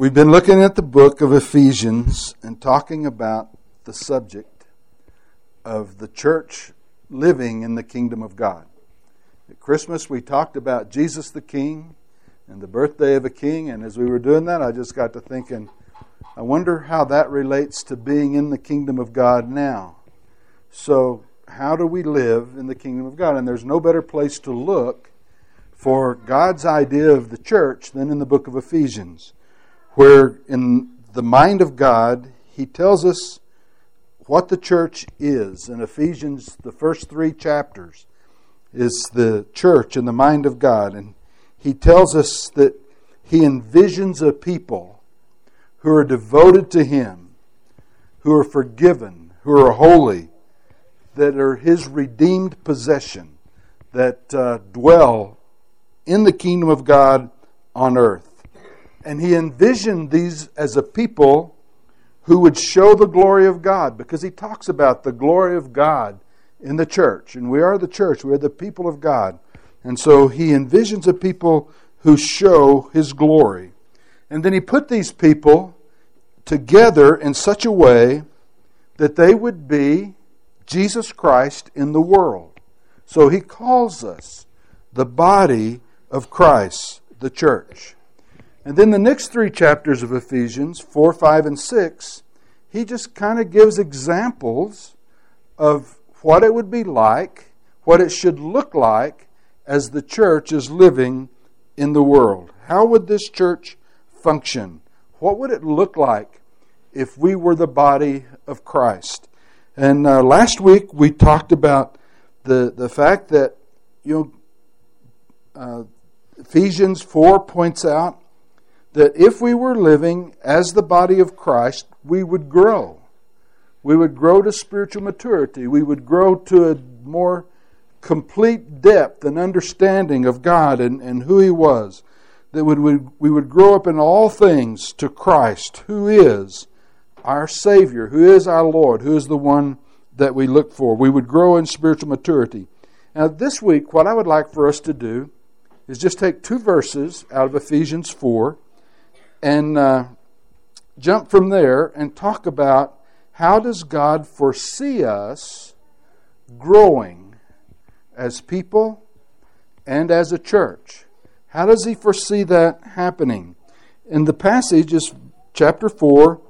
We've been looking at the book of Ephesians and talking about the subject of the church living in the kingdom of God. At Christmas, we talked about Jesus the King and the birthday of a king, and as we were doing that, I just got to thinking, I wonder how that relates to being in the kingdom of God now. So, how do we live in the kingdom of God? And there's no better place to look for God's idea of the church than in the book of Ephesians, where in the mind of God, He tells us what the church is. In Ephesians, the first three chapters is the church in the mind of God. And He tells us that He envisions a people who are devoted to Him, who are forgiven, who are holy, that are His redeemed possession, that uh, dwell in the kingdom of God on earth. And He envisioned these as a people who would show the glory of God because He talks about the glory of God in the church. And we are the church, we are the people of God. And so He envisions a people who show His glory. And then He put these people together in such a way that they would be Jesus Christ in the world. So he calls us the body of Christ, the church. And then the next three chapters of Ephesians, 4, 5, and 6, he just kind of gives examples of what it would be like, what it should look like as the church is living in the world. How would this church function? What would it look like if we were the body of Christ? And uh, last week we talked about the, the fact that, you know, uh, Ephesians 4 points out that if we were living as the body of Christ, we would grow. We would grow to spiritual maturity. We would grow to a more complete depth and understanding of God and, and who He was. That would, we, we would grow up in all things to Christ, who is our Savior, who is our Lord, who is the one that we look for. We would grow in spiritual maturity. Now, this week, what I would like for us to do is just take two verses out of Ephesians 4 and uh, jump from there and talk about how does God foresee us growing as people and as a church? How does He foresee that happening? In the passage is chapter 4,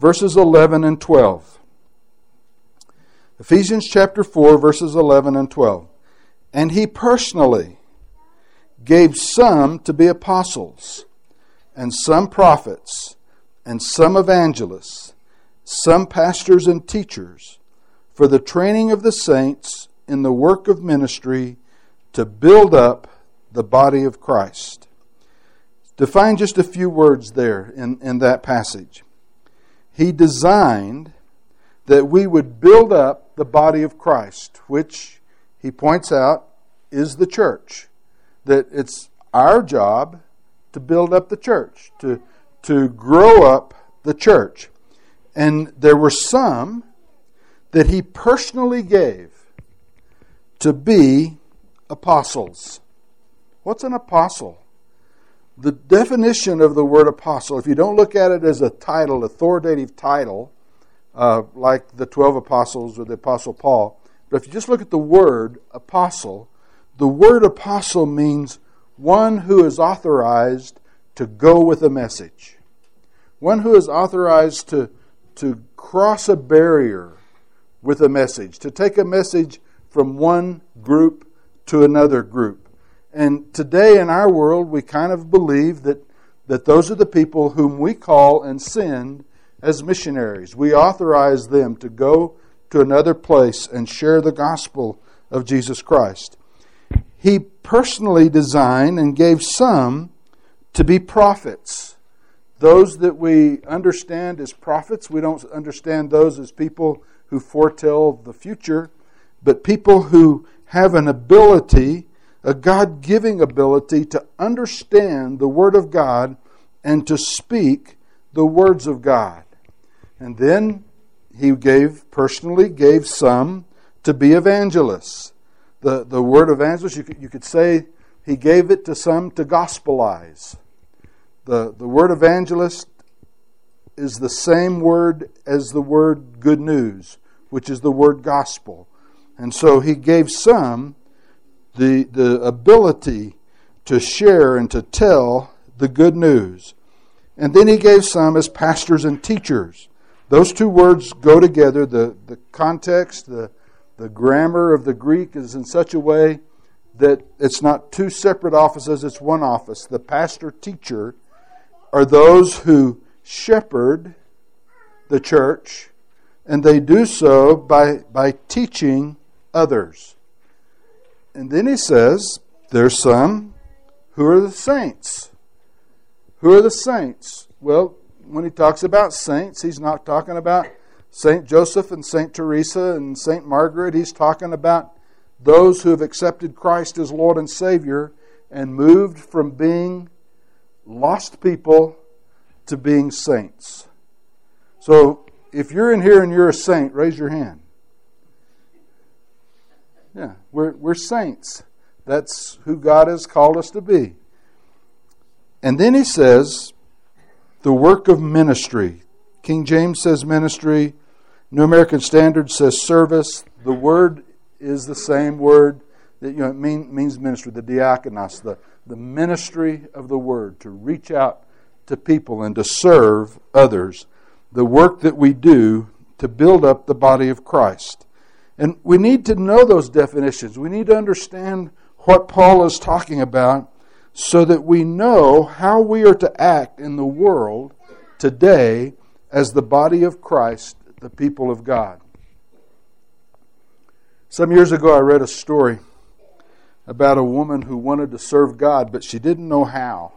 verses 11 and 12. Ephesians chapter 4, verses 11 and 12. And he personally gave some to be apostles, and some prophets, and some evangelists, some pastors and teachers, for the training of the saints in the work of ministry to build up the body of Christ. Define just a few words there in, in that passage. He designed that we would build up the body of Christ, which he points out is the church. That it's our job to build up the church, to, to grow up the church. And there were some that he personally gave to be apostles. What's an apostle? the definition of the word apostle, if you don't look at it as a title, authoritative title, uh, like the 12 apostles or the apostle Paul, but if you just look at the word apostle, the word apostle means one who is authorized to go with a message, one who is authorized to, to cross a barrier with a message, to take a message from one group to another group. And today in our world, we kind of believe that, that those are the people whom we call and send as missionaries. We authorize them to go to another place and share the gospel of Jesus Christ. He personally designed and gave some to be prophets. Those that we understand as prophets, we don't understand those as people who foretell the future, but people who have an ability a God giving ability to understand the Word of God and to speak the words of God. And then he gave, personally, gave some to be evangelists. The, the word evangelist, you could, you could say he gave it to some to gospelize. The, the word evangelist is the same word as the word good news, which is the word gospel. And so he gave some the, the ability to share and to tell the good news. And then he gave some as pastors and teachers. Those two words go together. The, the context, the, the grammar of the Greek is in such a way that it's not two separate offices, it's one office. The pastor teacher are those who shepherd the church, and they do so by, by teaching others. And then he says, There's some who are the saints. Who are the saints? Well, when he talks about saints, he's not talking about Saint Joseph and Saint Teresa and Saint Margaret. He's talking about those who have accepted Christ as Lord and Savior and moved from being lost people to being saints. So, if you're in here and you're a saint, raise your hand. Yeah, we're, we're saints. That's who God has called us to be. And then he says, the work of ministry. King James says ministry. New American Standard says service. The word is the same word that you know, it mean, means ministry, the diakonos, the, the ministry of the word, to reach out to people and to serve others. The work that we do to build up the body of Christ. And we need to know those definitions. We need to understand what Paul is talking about so that we know how we are to act in the world today as the body of Christ, the people of God. Some years ago, I read a story about a woman who wanted to serve God, but she didn't know how.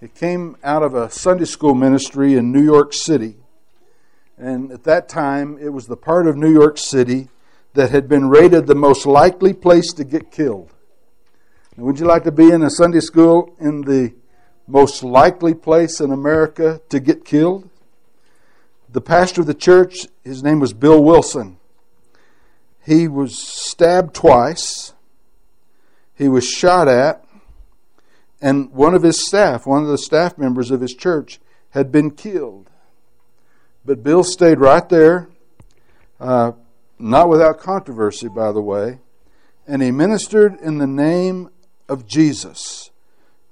It came out of a Sunday school ministry in New York City. And at that time, it was the part of New York City that had been rated the most likely place to get killed. Now, would you like to be in a Sunday school in the most likely place in America to get killed? The pastor of the church, his name was Bill Wilson. He was stabbed twice. He was shot at. And one of his staff, one of the staff members of his church, had been killed. But Bill stayed right there, uh, not without controversy, by the way, and he ministered in the name of Jesus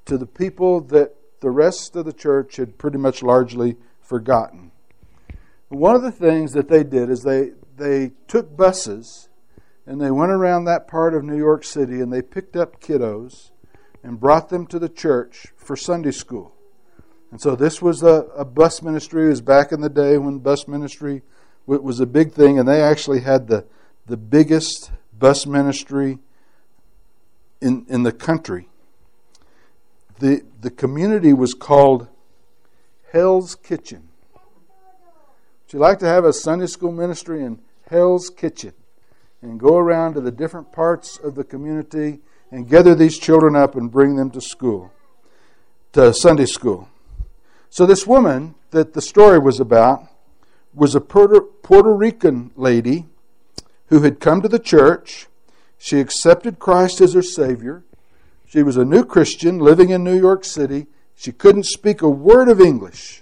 to the people that the rest of the church had pretty much largely forgotten. One of the things that they did is they, they took buses and they went around that part of New York City and they picked up kiddos and brought them to the church for Sunday school. And so this was a, a bus ministry. It was back in the day when bus ministry was a big thing, and they actually had the, the biggest bus ministry in, in the country. The, the community was called Hell's Kitchen. Would you like to have a Sunday school ministry in Hell's Kitchen and go around to the different parts of the community and gather these children up and bring them to school, to Sunday school? So, this woman that the story was about was a Puerto, Puerto Rican lady who had come to the church. She accepted Christ as her Savior. She was a new Christian living in New York City. She couldn't speak a word of English.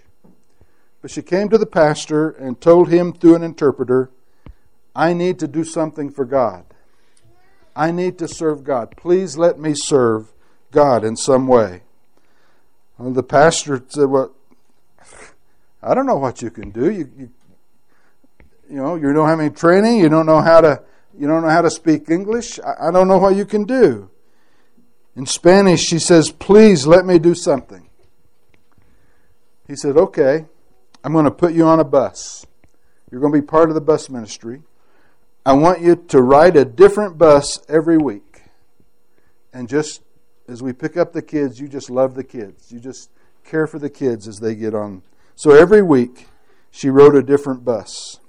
But she came to the pastor and told him through an interpreter, I need to do something for God. I need to serve God. Please let me serve God in some way. And the pastor said, Well, I don't know what you can do. You, you, you know, you don't have any training. You don't know how to, you don't know how to speak English. I, I don't know what you can do. In Spanish, she says, "Please let me do something." He said, "Okay, I'm going to put you on a bus. You're going to be part of the bus ministry. I want you to ride a different bus every week, and just as we pick up the kids, you just love the kids. You just care for the kids as they get on so every week, she rode a different bus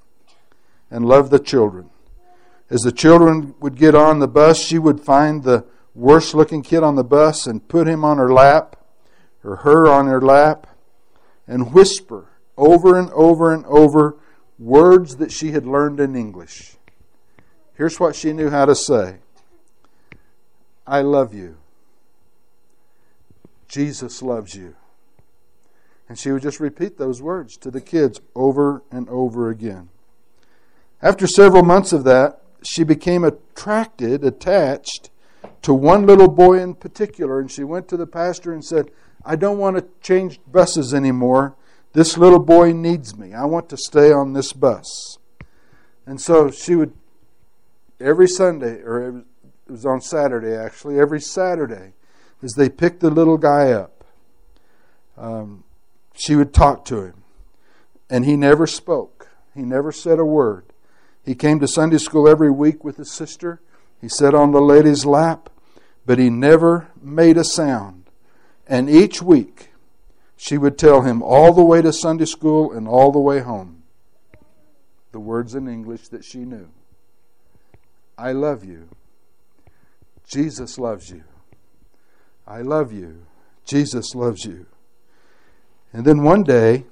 and loved the children. As the children would get on the bus, she would find the worst looking kid on the bus and put him on her lap, or her on her lap, and whisper over and over and over words that she had learned in English. Here's what she knew how to say I love you. Jesus loves you. And she would just repeat those words to the kids over and over again. After several months of that, she became attracted, attached to one little boy in particular, and she went to the pastor and said, I don't want to change buses anymore. This little boy needs me. I want to stay on this bus. And so she would, every Sunday, or it was on Saturday actually, every Saturday, as they picked the little guy up, um, she would talk to him. And he never spoke, he never said a word. He came to Sunday school every week with his sister. He sat on the lady's lap, but he never made a sound. And each week, she would tell him all the way to Sunday school and all the way home the words in English that she knew I love you. Jesus loves you. I love you. Jesus loves you. And then one day,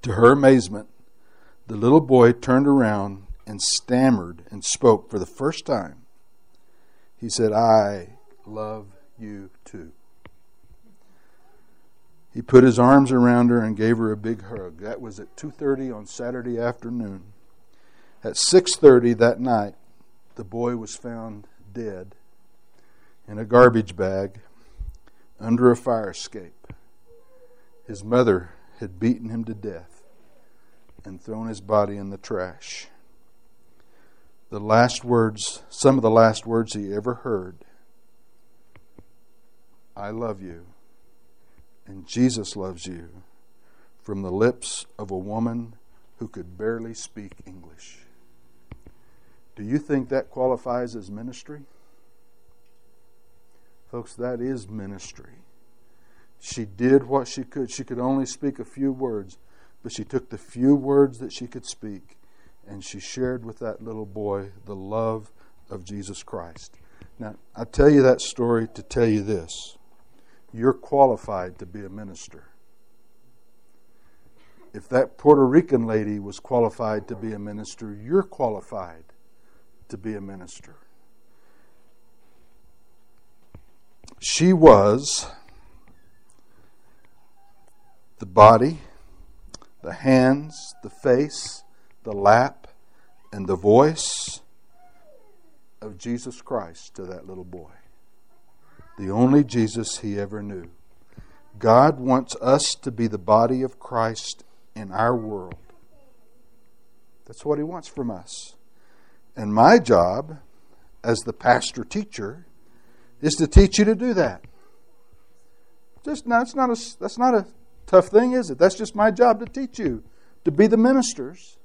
to her amazement, the little boy turned around and stammered and spoke for the first time. He said, I love you too. He put his arms around her and gave her a big hug. That was at 2:30 on Saturday afternoon. At 6:30 that night, the boy was found dead in a garbage bag under a fire escape. His mother had beaten him to death and thrown his body in the trash. The last words, some of the last words he ever heard I love you and Jesus loves you from the lips of a woman who could barely speak English. Do you think that qualifies as ministry? Folks, that is ministry. She did what she could. She could only speak a few words, but she took the few words that she could speak and she shared with that little boy the love of Jesus Christ. Now, I tell you that story to tell you this you're qualified to be a minister. If that Puerto Rican lady was qualified to be a minister, you're qualified to be a minister. She was the body, the hands, the face, the lap, and the voice of Jesus Christ to that little boy the only Jesus he ever knew. God wants us to be the body of Christ in our world. That's what he wants from us. And my job as the pastor teacher is to teach you to do that. Just that's not a that's not a tough thing, is it? That's just my job to teach you to be the ministers,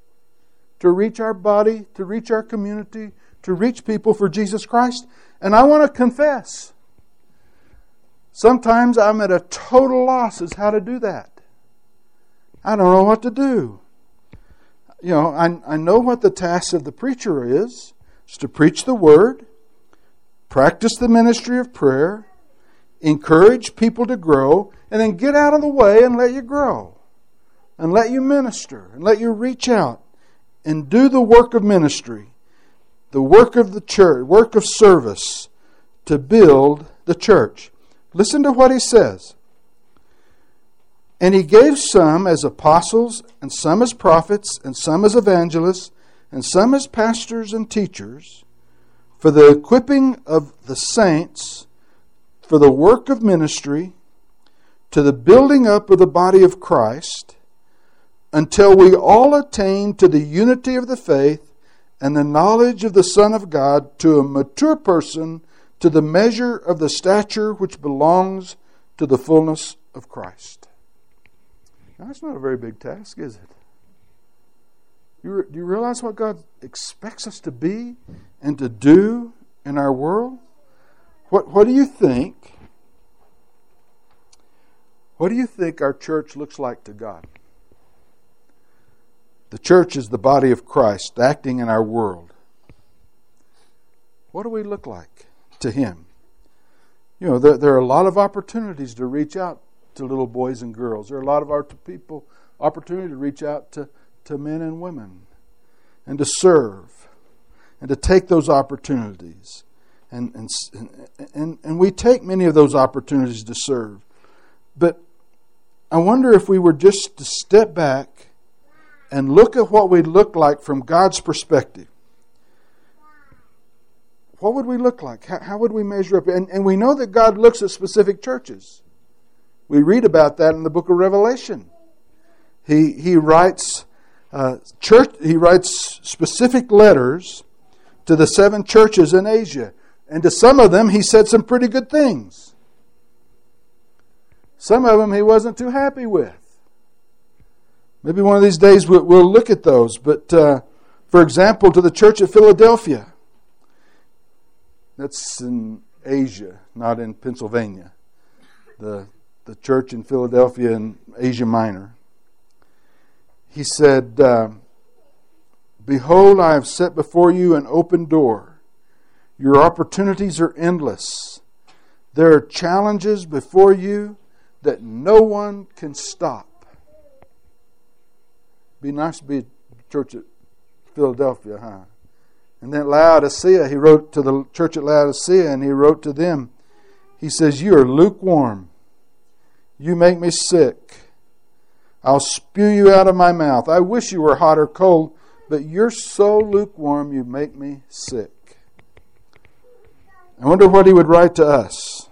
to reach our body, to reach our community, to reach people for Jesus Christ. And I want to confess Sometimes I'm at a total loss as how to do that. I don't know what to do. You know, I, I know what the task of the preacher is. It's to preach the word, practice the ministry of prayer, encourage people to grow, and then get out of the way and let you grow. And let you minister and let you reach out and do the work of ministry, the work of the church, work of service to build the church. Listen to what he says. And he gave some as apostles, and some as prophets, and some as evangelists, and some as pastors and teachers, for the equipping of the saints, for the work of ministry, to the building up of the body of Christ, until we all attain to the unity of the faith and the knowledge of the Son of God, to a mature person to the measure of the stature which belongs to the fullness of Christ. Now, that's not a very big task, is it? You, do you realize what God expects us to be and to do in our world? What, what do you think? What do you think our church looks like to God? The church is the body of Christ acting in our world. What do we look like? To Him. You know, there, there are a lot of opportunities to reach out to little boys and girls. There are a lot of our people opportunity to reach out to, to men and women and to serve and to take those opportunities. And, and, and, and we take many of those opportunities to serve. But I wonder if we were just to step back and look at what we'd look like from God's perspective. What would we look like? How, how would we measure up? And, and we know that God looks at specific churches. We read about that in the book of Revelation. He, he writes uh, church. He writes specific letters to the seven churches in Asia, and to some of them he said some pretty good things. Some of them he wasn't too happy with. Maybe one of these days we'll, we'll look at those. But uh, for example, to the church at Philadelphia, that's in Asia, not in Pennsylvania. The the church in Philadelphia in Asia Minor he said, uh, Behold, I have set before you an open door. Your opportunities are endless. There are challenges before you that no one can stop. Be nice to be a church at Philadelphia, huh? And then Laodicea, he wrote to the church at Laodicea and he wrote to them, he says, You are lukewarm. You make me sick. I'll spew you out of my mouth. I wish you were hot or cold, but you're so lukewarm you make me sick. I wonder what he would write to us.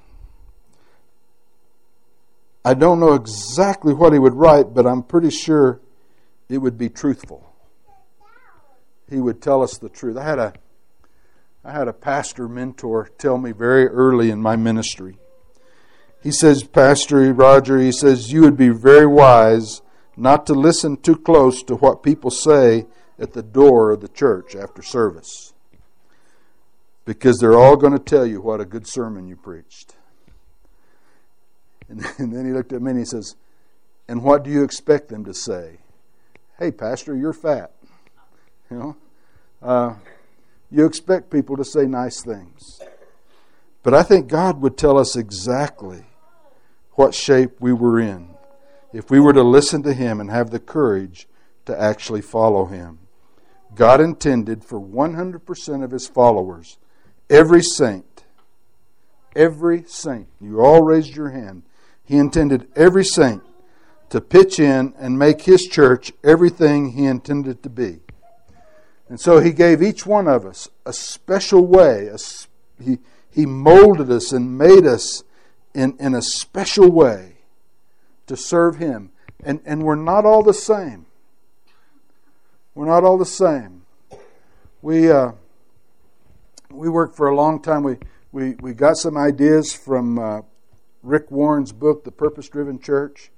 I don't know exactly what he would write, but I'm pretty sure it would be truthful. He would tell us the truth. I had a I had a pastor mentor tell me very early in my ministry he says, Pastor Roger, he says, you would be very wise not to listen too close to what people say at the door of the church after service. Because they're all going to tell you what a good sermon you preached. And, then he looked at me and he says, And what do you expect them to say? Hey, Pastor, you're fat. You know? Uh, you expect people to say nice things. But I think God would tell us exactly what shape we were in if we were to listen to Him and have the courage to actually follow Him. God intended for 100% of His followers, every saint, every saint, you all raised your hand, He intended every saint to pitch in and make His church everything He intended to be. And so He gave each one of us a special way. A, he, he molded us and made us in, in a special way to serve Him. And, and we're not all the same. We're not all the same. We, uh, we worked for a long time. We, we, we got some ideas from uh, Rick Warren's book, The Purpose Driven Church,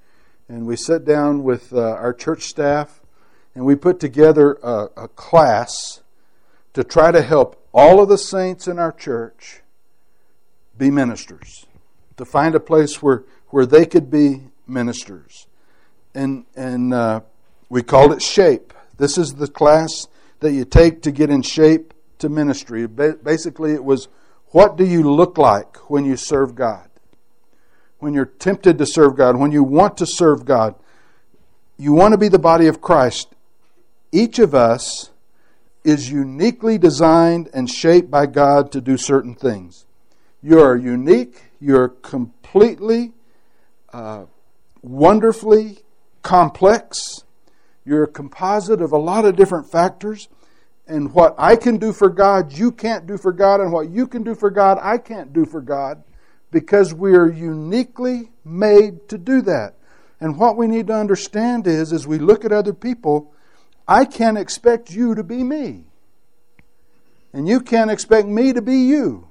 and we sat down with uh, our church staff and we put together a, a class to try to help all of the saints in our church be ministers to find a place where, where they could be ministers. And, and uh, we called it SHAPE. This is the class that you take to get in shape to ministry. Basically, it was what do you look like when you serve God? When you're tempted to serve God, when you want to serve God, you want to be the body of Christ. Each of us is uniquely designed and shaped by God to do certain things. You are unique you're completely, uh, wonderfully complex. You're a composite of a lot of different factors. And what I can do for God, you can't do for God. And what you can do for God, I can't do for God. Because we are uniquely made to do that. And what we need to understand is, as we look at other people, I can't expect you to be me. And you can't expect me to be you.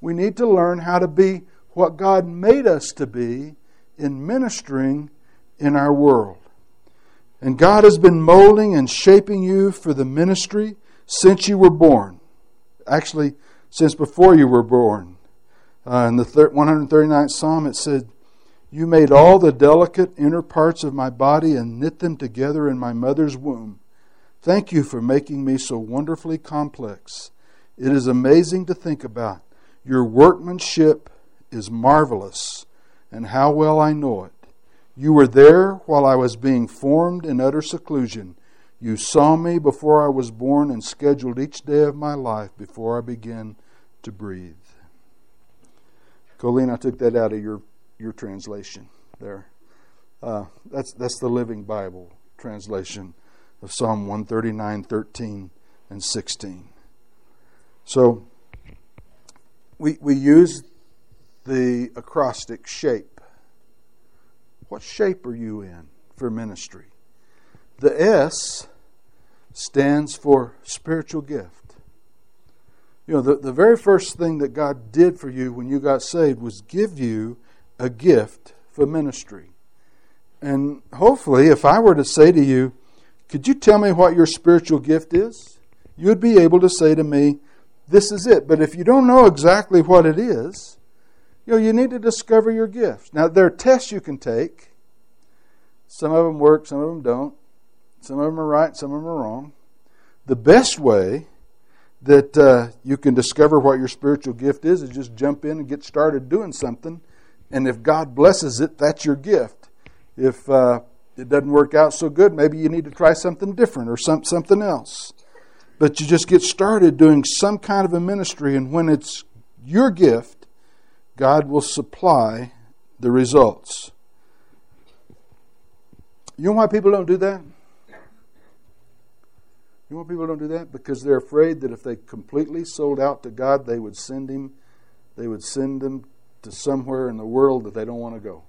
We need to learn how to be what God made us to be in ministering in our world. And God has been molding and shaping you for the ministry since you were born. Actually, since before you were born. Uh, in the 139th Psalm, it said, You made all the delicate inner parts of my body and knit them together in my mother's womb. Thank you for making me so wonderfully complex. It is amazing to think about your workmanship is marvelous, and how well I know it. You were there while I was being formed in utter seclusion. You saw me before I was born and scheduled each day of my life before I began to breathe. Colleen, I took that out of your, your translation there. Uh, that's, that's the Living Bible translation of Psalm 139, 13, and 16. So we, we use the acrostic shape. What shape are you in for ministry? The S stands for spiritual gift. You know, the, the very first thing that God did for you when you got saved was give you a gift for ministry. And hopefully, if I were to say to you, could you tell me what your spiritual gift is? You'd be able to say to me, this is it. But if you don't know exactly what it is, you know, you need to discover your gift. Now, there are tests you can take. Some of them work, some of them don't. Some of them are right, some of them are wrong. The best way that uh, you can discover what your spiritual gift is is just jump in and get started doing something. And if God blesses it, that's your gift. If uh, it doesn't work out so good, maybe you need to try something different or some, something else. But you just get started doing some kind of a ministry, and when it's your gift, God will supply the results. You know why people don't do that? You know why people don't do that? Because they're afraid that if they completely sold out to God, they would send him, they would send them to somewhere in the world that they don't want to go.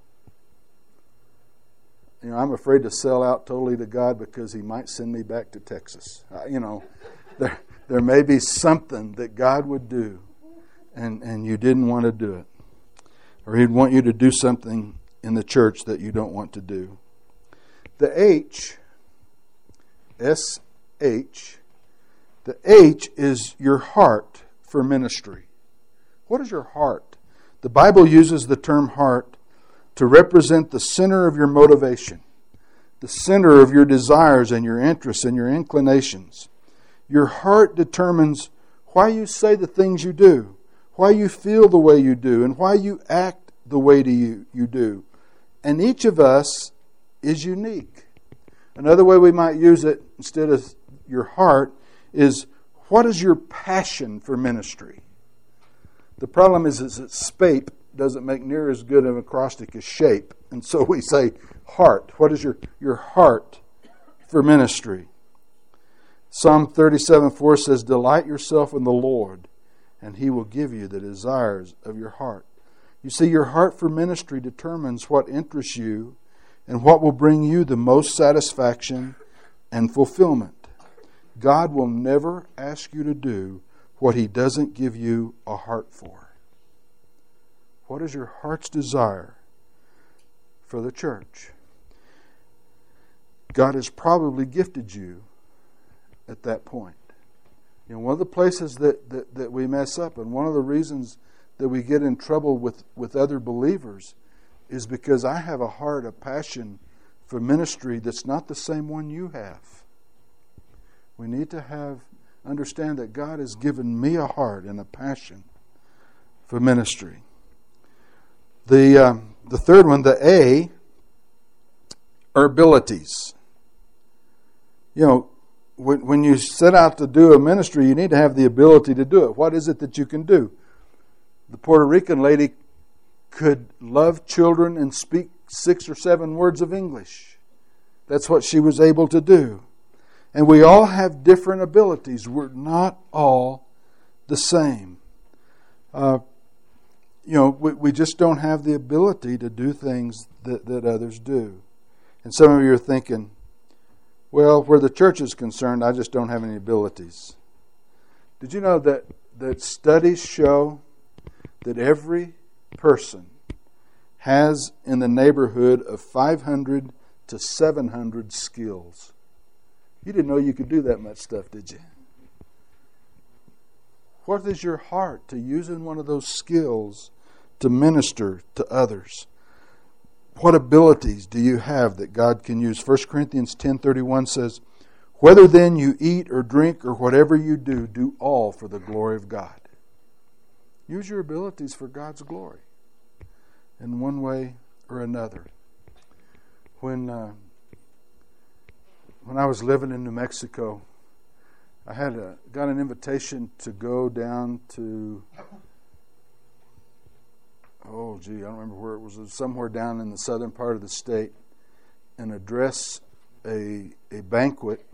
You know, I'm afraid to sell out totally to God because He might send me back to Texas. You know, there there may be something that God would do, and and you didn't want to do it, or He'd want you to do something in the church that you don't want to do. The H, S H, the H is your heart for ministry. What is your heart? The Bible uses the term heart to represent the center of your motivation, the center of your desires and your interests and your inclinations. Your heart determines why you say the things you do, why you feel the way you do, and why you act the way you, you do. And each of us is unique. Another way we might use it instead of your heart is what is your passion for ministry? The problem is, is that SPAPE doesn't make near as good of an acrostic as shape. And so we say heart. What is your, your heart for ministry? Psalm 37 4 says, Delight yourself in the Lord, and he will give you the desires of your heart. You see, your heart for ministry determines what interests you and what will bring you the most satisfaction and fulfillment. God will never ask you to do what he doesn't give you a heart for. What is your heart's desire for the church? God has probably gifted you at that point. You know, one of the places that, that, that we mess up, and one of the reasons that we get in trouble with, with other believers, is because I have a heart, a passion for ministry that's not the same one you have. We need to have understand that God has given me a heart and a passion for ministry. The, uh, the third one, the A, abilities. You know, when, when you set out to do a ministry, you need to have the ability to do it. What is it that you can do? The Puerto Rican lady could love children and speak six or seven words of English. That's what she was able to do. And we all have different abilities. We're not all the same. Uh, you know, we, we just don't have the ability to do things that, that others do. And some of you are thinking, well, where the church is concerned, I just don't have any abilities. Did you know that, that studies show that every person has in the neighborhood of 500 to 700 skills? You didn't know you could do that much stuff, did you? What is your heart to using one of those skills to minister to others? What abilities do you have that God can use? 1 Corinthians 10:31 says, "Whether then you eat or drink or whatever you do, do all for the glory of God." Use your abilities for God's glory in one way or another. When uh, when I was living in New Mexico, I had a, got an invitation to go down to oh gee, I don't remember where it was. It was somewhere down in the southern part of the state, and address a, a banquet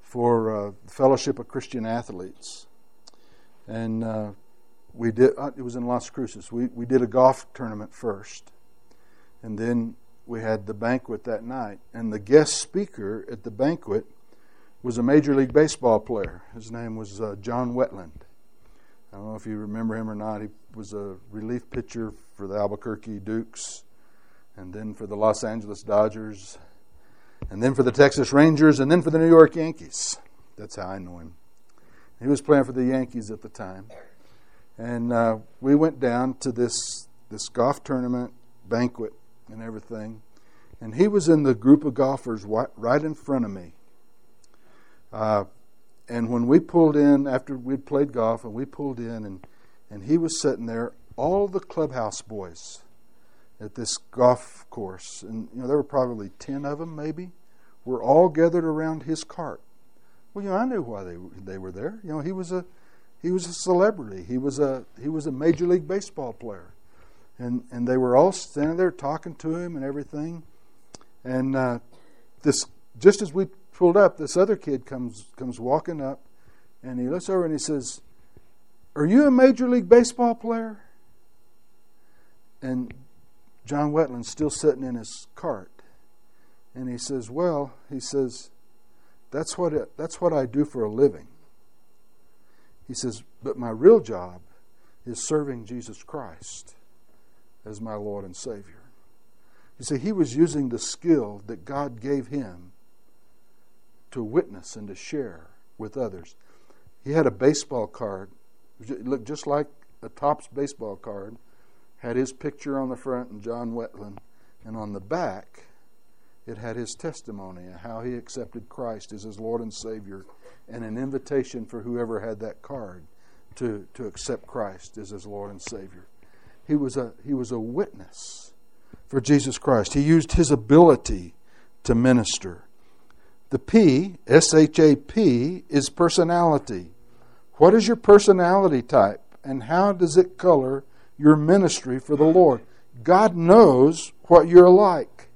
for uh, Fellowship of Christian Athletes. And uh, we did, uh, it was in Las Cruces. We, we did a golf tournament first. And then we had the banquet that night. And the guest speaker at the banquet was a Major League Baseball player. His name was uh, John Wetteland. I don't know if you remember him or not. He was a relief pitcher for the Albuquerque Dukes, and then for the Los Angeles Dodgers, and then for the Texas Rangers, and then for the New York Yankees. That's how I know him. He was playing for the Yankees at the time. And uh, we went down to this, this golf tournament banquet and everything. And he was in the group of golfers right in front of me. Uh, and when we pulled in after we'd played golf and we pulled in and, and he was sitting there, all the clubhouse boys at this golf course, and you know there were probably ten of them maybe, were all gathered around his cart. Well, you know I knew why they they were there. You know he was a he was a celebrity. He was a he was a major league baseball player, and and they were all standing there talking to him and everything. And uh, this just as we pulled up, this other kid comes comes walking up, and he looks over and he says, "Are you a major league baseball player?" And John Wetteland's still sitting in his cart, and he says, "Well," he says, "That's what it, that's what I do for a living." He says, "But my real job is serving Jesus Christ as my Lord and Savior." You see, he was using the skill that God gave him to witness and to share with others. He had a baseball card, it looked just like a Topps baseball card, had his picture on the front and John Wetteland, and on the back it had his testimony of how he accepted Christ as his Lord and Savior, and an invitation for whoever had that card to, to accept Christ as his Lord and Savior. He was a he was a witness for Jesus Christ. He used his ability to minister. The P, S H A P, is personality. What is your personality type and how does it color your ministry for the Lord? God knows what you're like.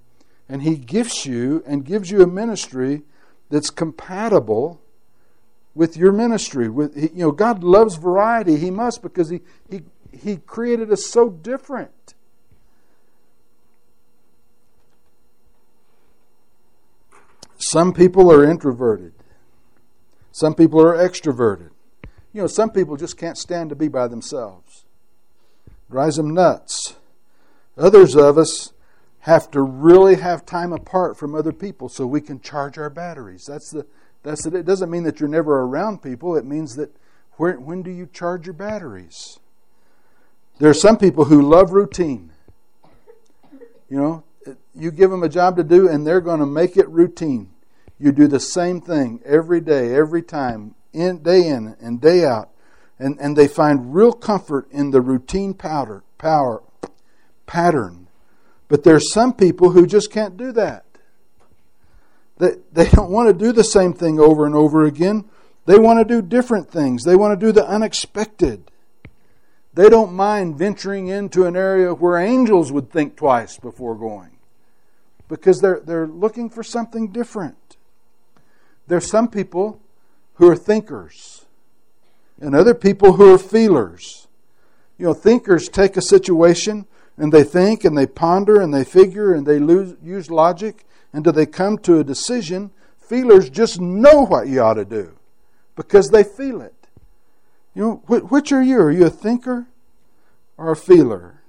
And He gifts you and gives you a ministry that's compatible with your ministry. With you know, God loves variety. He must because He He He created us so different. Some people are introverted. Some people are extroverted. You know, some people just can't stand to be by themselves. Drives them nuts. Others of us have to really have time apart from other people so we can charge our batteries. That's the that's it. It doesn't mean that you're never around people. It means that where, when do you charge your batteries? There are some people who love routine. You know, you give them a job to do and they're going to make it routine. You do the same thing every day, every time, in, day in and day out. And, and they find real comfort in the routine powder, power, pattern. But there are some people who just can't do that. They, they don't want to do the same thing over and over again. They want to do different things. They want to do the unexpected. They don't mind venturing into an area where angels would think twice before going because they're, they're looking for something different. There's some people who are thinkers and other people who are feelers. You know, thinkers take a situation and they think and they ponder and they figure and they lose, use logic until they come to a decision. Feelers just know what you ought to do because they feel it. You know, which are you? Are you a thinker or a feeler?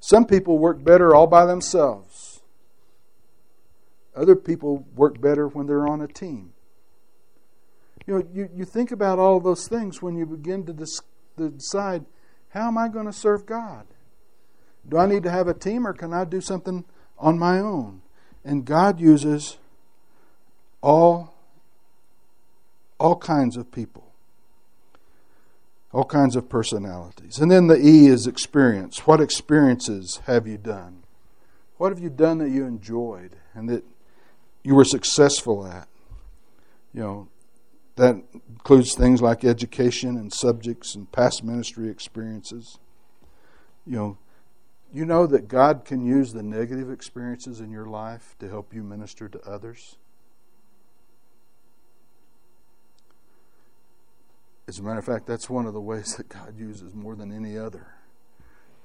Some people work better all by themselves. Other people work better when they're on a team. You know, you, you think about all those things when you begin to, dis- to decide how am I going to serve God? Do I need to have a team or can I do something on my own? And God uses all all kinds of people all kinds of personalities. And then the E is experience. What experiences have you done? What have you done that you enjoyed and that you were successful at? You know, that includes things like education and subjects and past ministry experiences. You know, you know that God can use the negative experiences in your life to help you minister to others? As a matter of fact, that's one of the ways that God uses more than any other,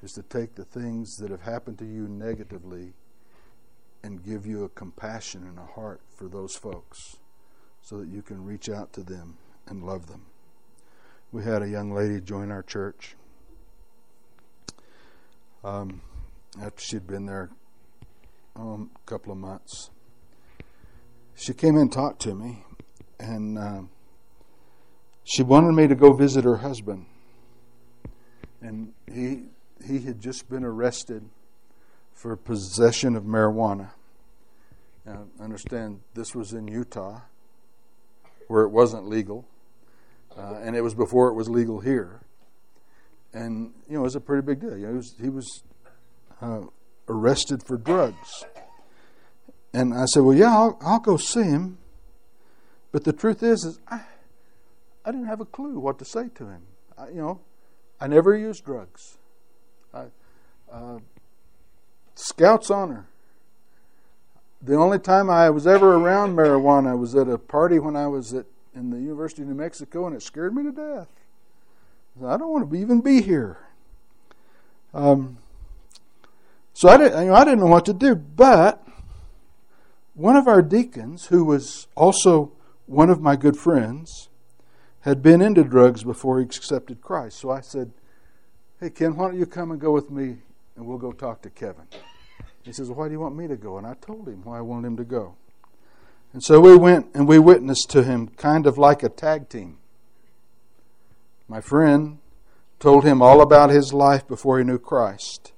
is to take the things that have happened to you negatively and give you a compassion and a heart for those folks so that you can reach out to them and love them. We had a young lady join our church um, after she'd been there um, a couple of months. She came and talked to me, and uh, she wanted me to go visit her husband. And he he had just been arrested for possession of marijuana. Now, understand this was in Utah, where it wasn't legal, uh, and it was before it was legal here. And you know, it was a pretty big deal. You know, he was, he was uh, arrested for drugs. And I said, "Well, yeah, I'll, I'll go see him." But the truth is, is I, I didn't have a clue what to say to him. I, you know, I never used drugs. I, uh, Scout's honor. The only time I was ever around marijuana was at a party when I was at in the University of New Mexico, and it scared me to death. I don't want to be, even be here. Um, so I didn't, you know, I didn't know what to do. But one of our deacons, who was also one of my good friends, had been into drugs before he accepted Christ. So I said, Hey, Ken, why don't you come and go with me and we'll go talk to Kevin? He says, Why do you want me to go? And I told him why I wanted him to go. And so we went and we witnessed to him kind of like a tag team. My friend told him all about his life before he knew Christ.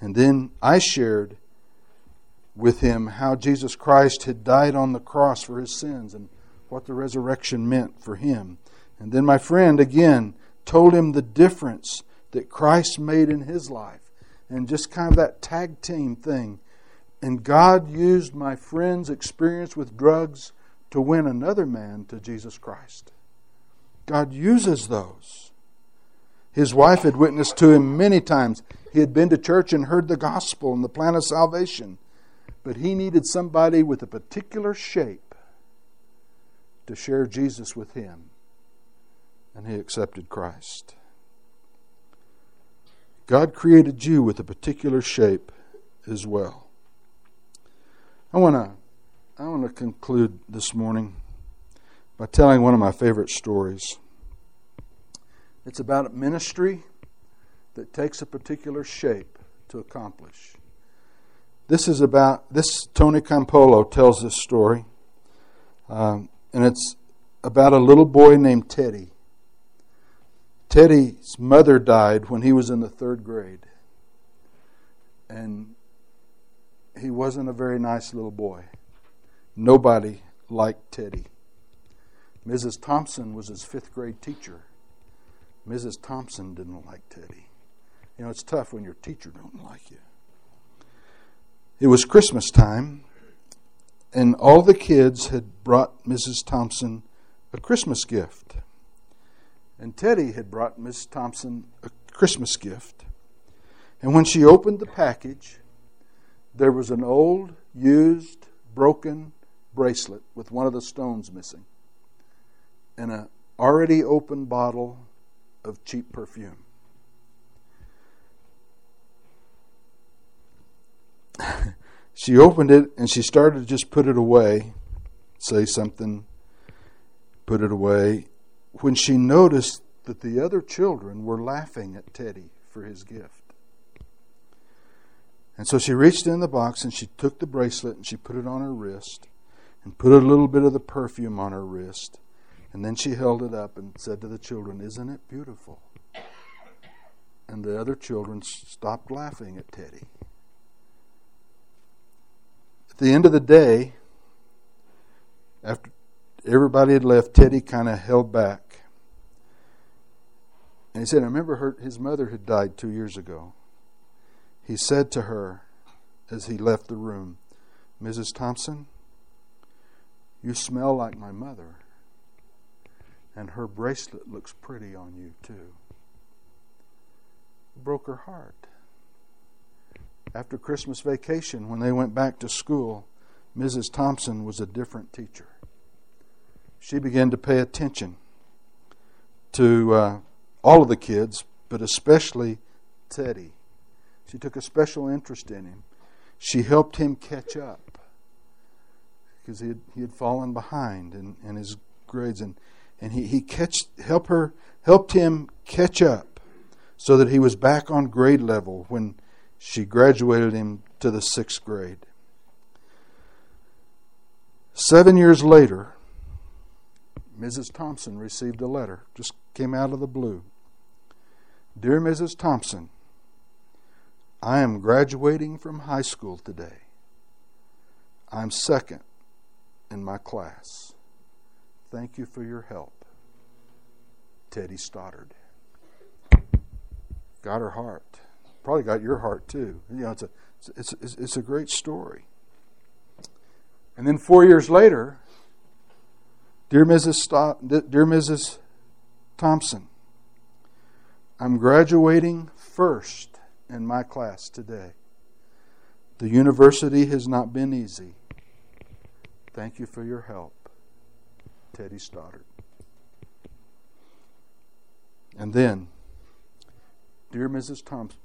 And then I shared with him how Jesus Christ had died on the cross for his sins and what the resurrection meant for him. And then my friend again told him the difference that Christ made in his life and just kind of that tag team thing. And God used my friend's experience with drugs to win another man to Jesus Christ. God uses those. His wife had witnessed to him many times. He had been to church and heard the gospel and the plan of salvation, but he needed somebody with a particular shape to share Jesus with him, and he accepted Christ. God created you with a particular shape as well. I want to I want to conclude this morning by telling one of my favorite stories. It's about a ministry that takes a particular shape to accomplish. This is about this. Tony Campolo tells this story, um, and it's about a little boy named Teddy. Teddy's mother died when he was in the third grade, and he wasn't a very nice little boy. Nobody liked Teddy. Mrs. Thompson was his fifth grade teacher. Mrs. Thompson didn't like Teddy. You know, it's tough when your teacher don't like you. It was Christmas time, and all the kids had brought Mrs. Thompson a Christmas gift. And Teddy had brought Miss Thompson a Christmas gift. And when she opened the package, there was an old, used, broken bracelet with one of the stones missing, and an already open bottle of cheap perfume. she opened it and she started to just put it away, say something, put it away, when she noticed that the other children were laughing at Teddy for his gift. And so she reached in the box and she took the bracelet and she put it on her wrist and put a little bit of the perfume on her wrist. And then she held it up and said to the children, Isn't it beautiful? And the other children stopped laughing at Teddy. At the end of the day, after everybody had left, Teddy kind of held back. And he said, I remember her, his mother had died two years ago he said to her as he left the room, Mrs. Thompson, you smell like my mother, and her bracelet looks pretty on you, too. It broke her heart. after Christmas vacation, when they went back to school, Mrs. Thompson was a different teacher. She began to pay attention to uh, all of the kids, but especially Teddy. She took a special interest in him. She helped him catch up because he had, he had fallen behind in, in his grades, and, and he, he catch, helped her helped him catch up so that he was back on grade level when she graduated him to the sixth grade. Seven years later, Mrs. Thompson received a letter, just came out of the blue. Dear Mrs. Thompson, I am graduating from high school today. I'm second in my class. Thank you for your help. Teddy Stoddard. Got her heart. Probably got your heart too. You know, it's a, it's, it's, it's a great story. And then four years later, Dear Mrs. St- Dear Mrs. Thompson, I'm graduating first in my class today. The university has not been easy. Thank you for your help. Teddy Stoddard. And then, Dear Mrs. Thompson,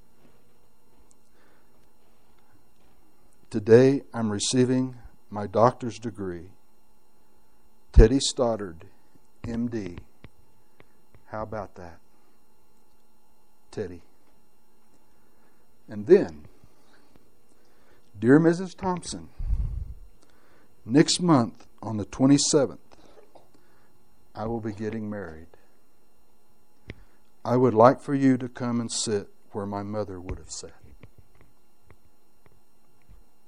today I'm receiving my doctor's degree. Teddy Stoddard, MD. How about that? Teddy. And then, Dear Mrs. Thompson, next month on the 27th, I will be getting married. I would like for you to come and sit where my mother would have sat.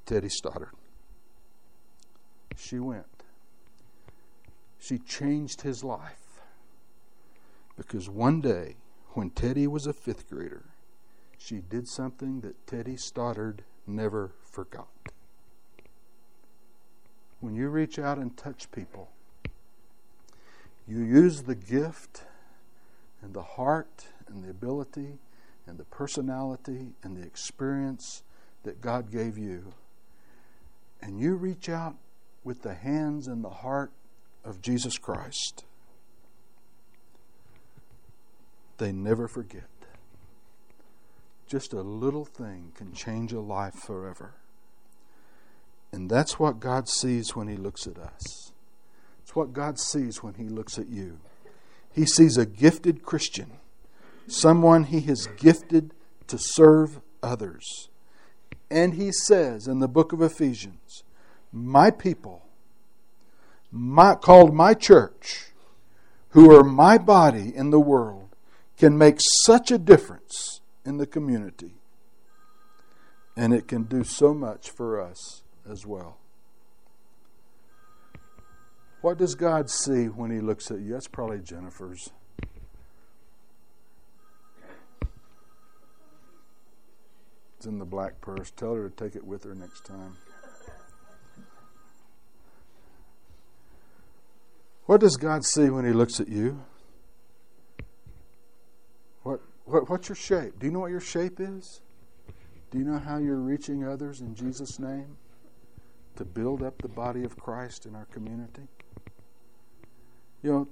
Teddy Stoddard. She went. She changed his life. Because one day, when Teddy was a fifth grader, she did something that Teddy Stoddard never forgot. When you reach out and touch people, you use the gift and the heart and the ability and the personality and the experience that God gave you. And you reach out with the hands and the heart of Jesus Christ. They never forget. Just a little thing can change a life forever. And that's what God sees when He looks at us. It's what God sees when He looks at you. He sees a gifted Christian, someone He has gifted to serve others. And He says in the book of Ephesians, My people, my, called my church, who are my body in the world, can make such a difference in the community. And it can do so much for us as well. What does God see when He looks at you? That's probably Jennifer's. It's in the black purse. Tell her to take it with her next time. What does God see when He looks at you? What, what, what's your shape? Do you know what your shape is? Do you know how you're reaching others in Jesus' name to build up the body of Christ in our community? You know,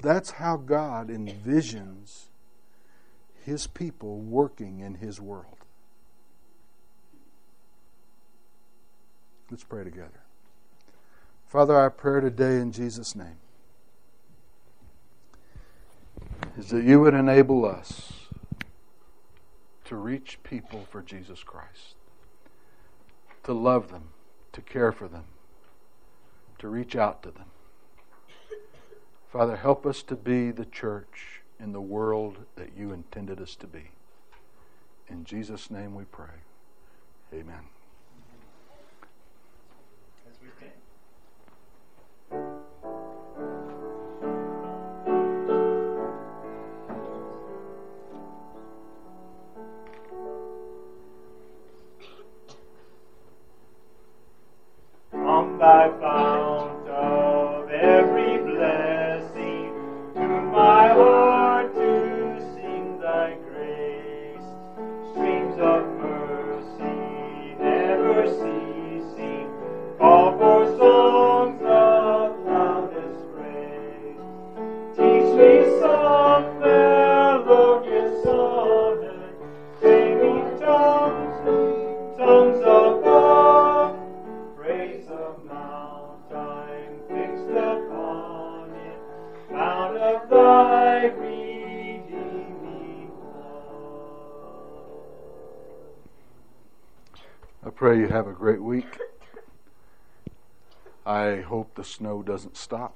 that's how God envisions His people working in His world. Let's pray together. Father, I pray today in Jesus' name is that you would enable us to reach people for Jesus Christ, to love them, to care for them, to reach out to them. Father, help us to be the church in the world that you intended us to be. In Jesus' name we pray. Amen. Doesn't stop.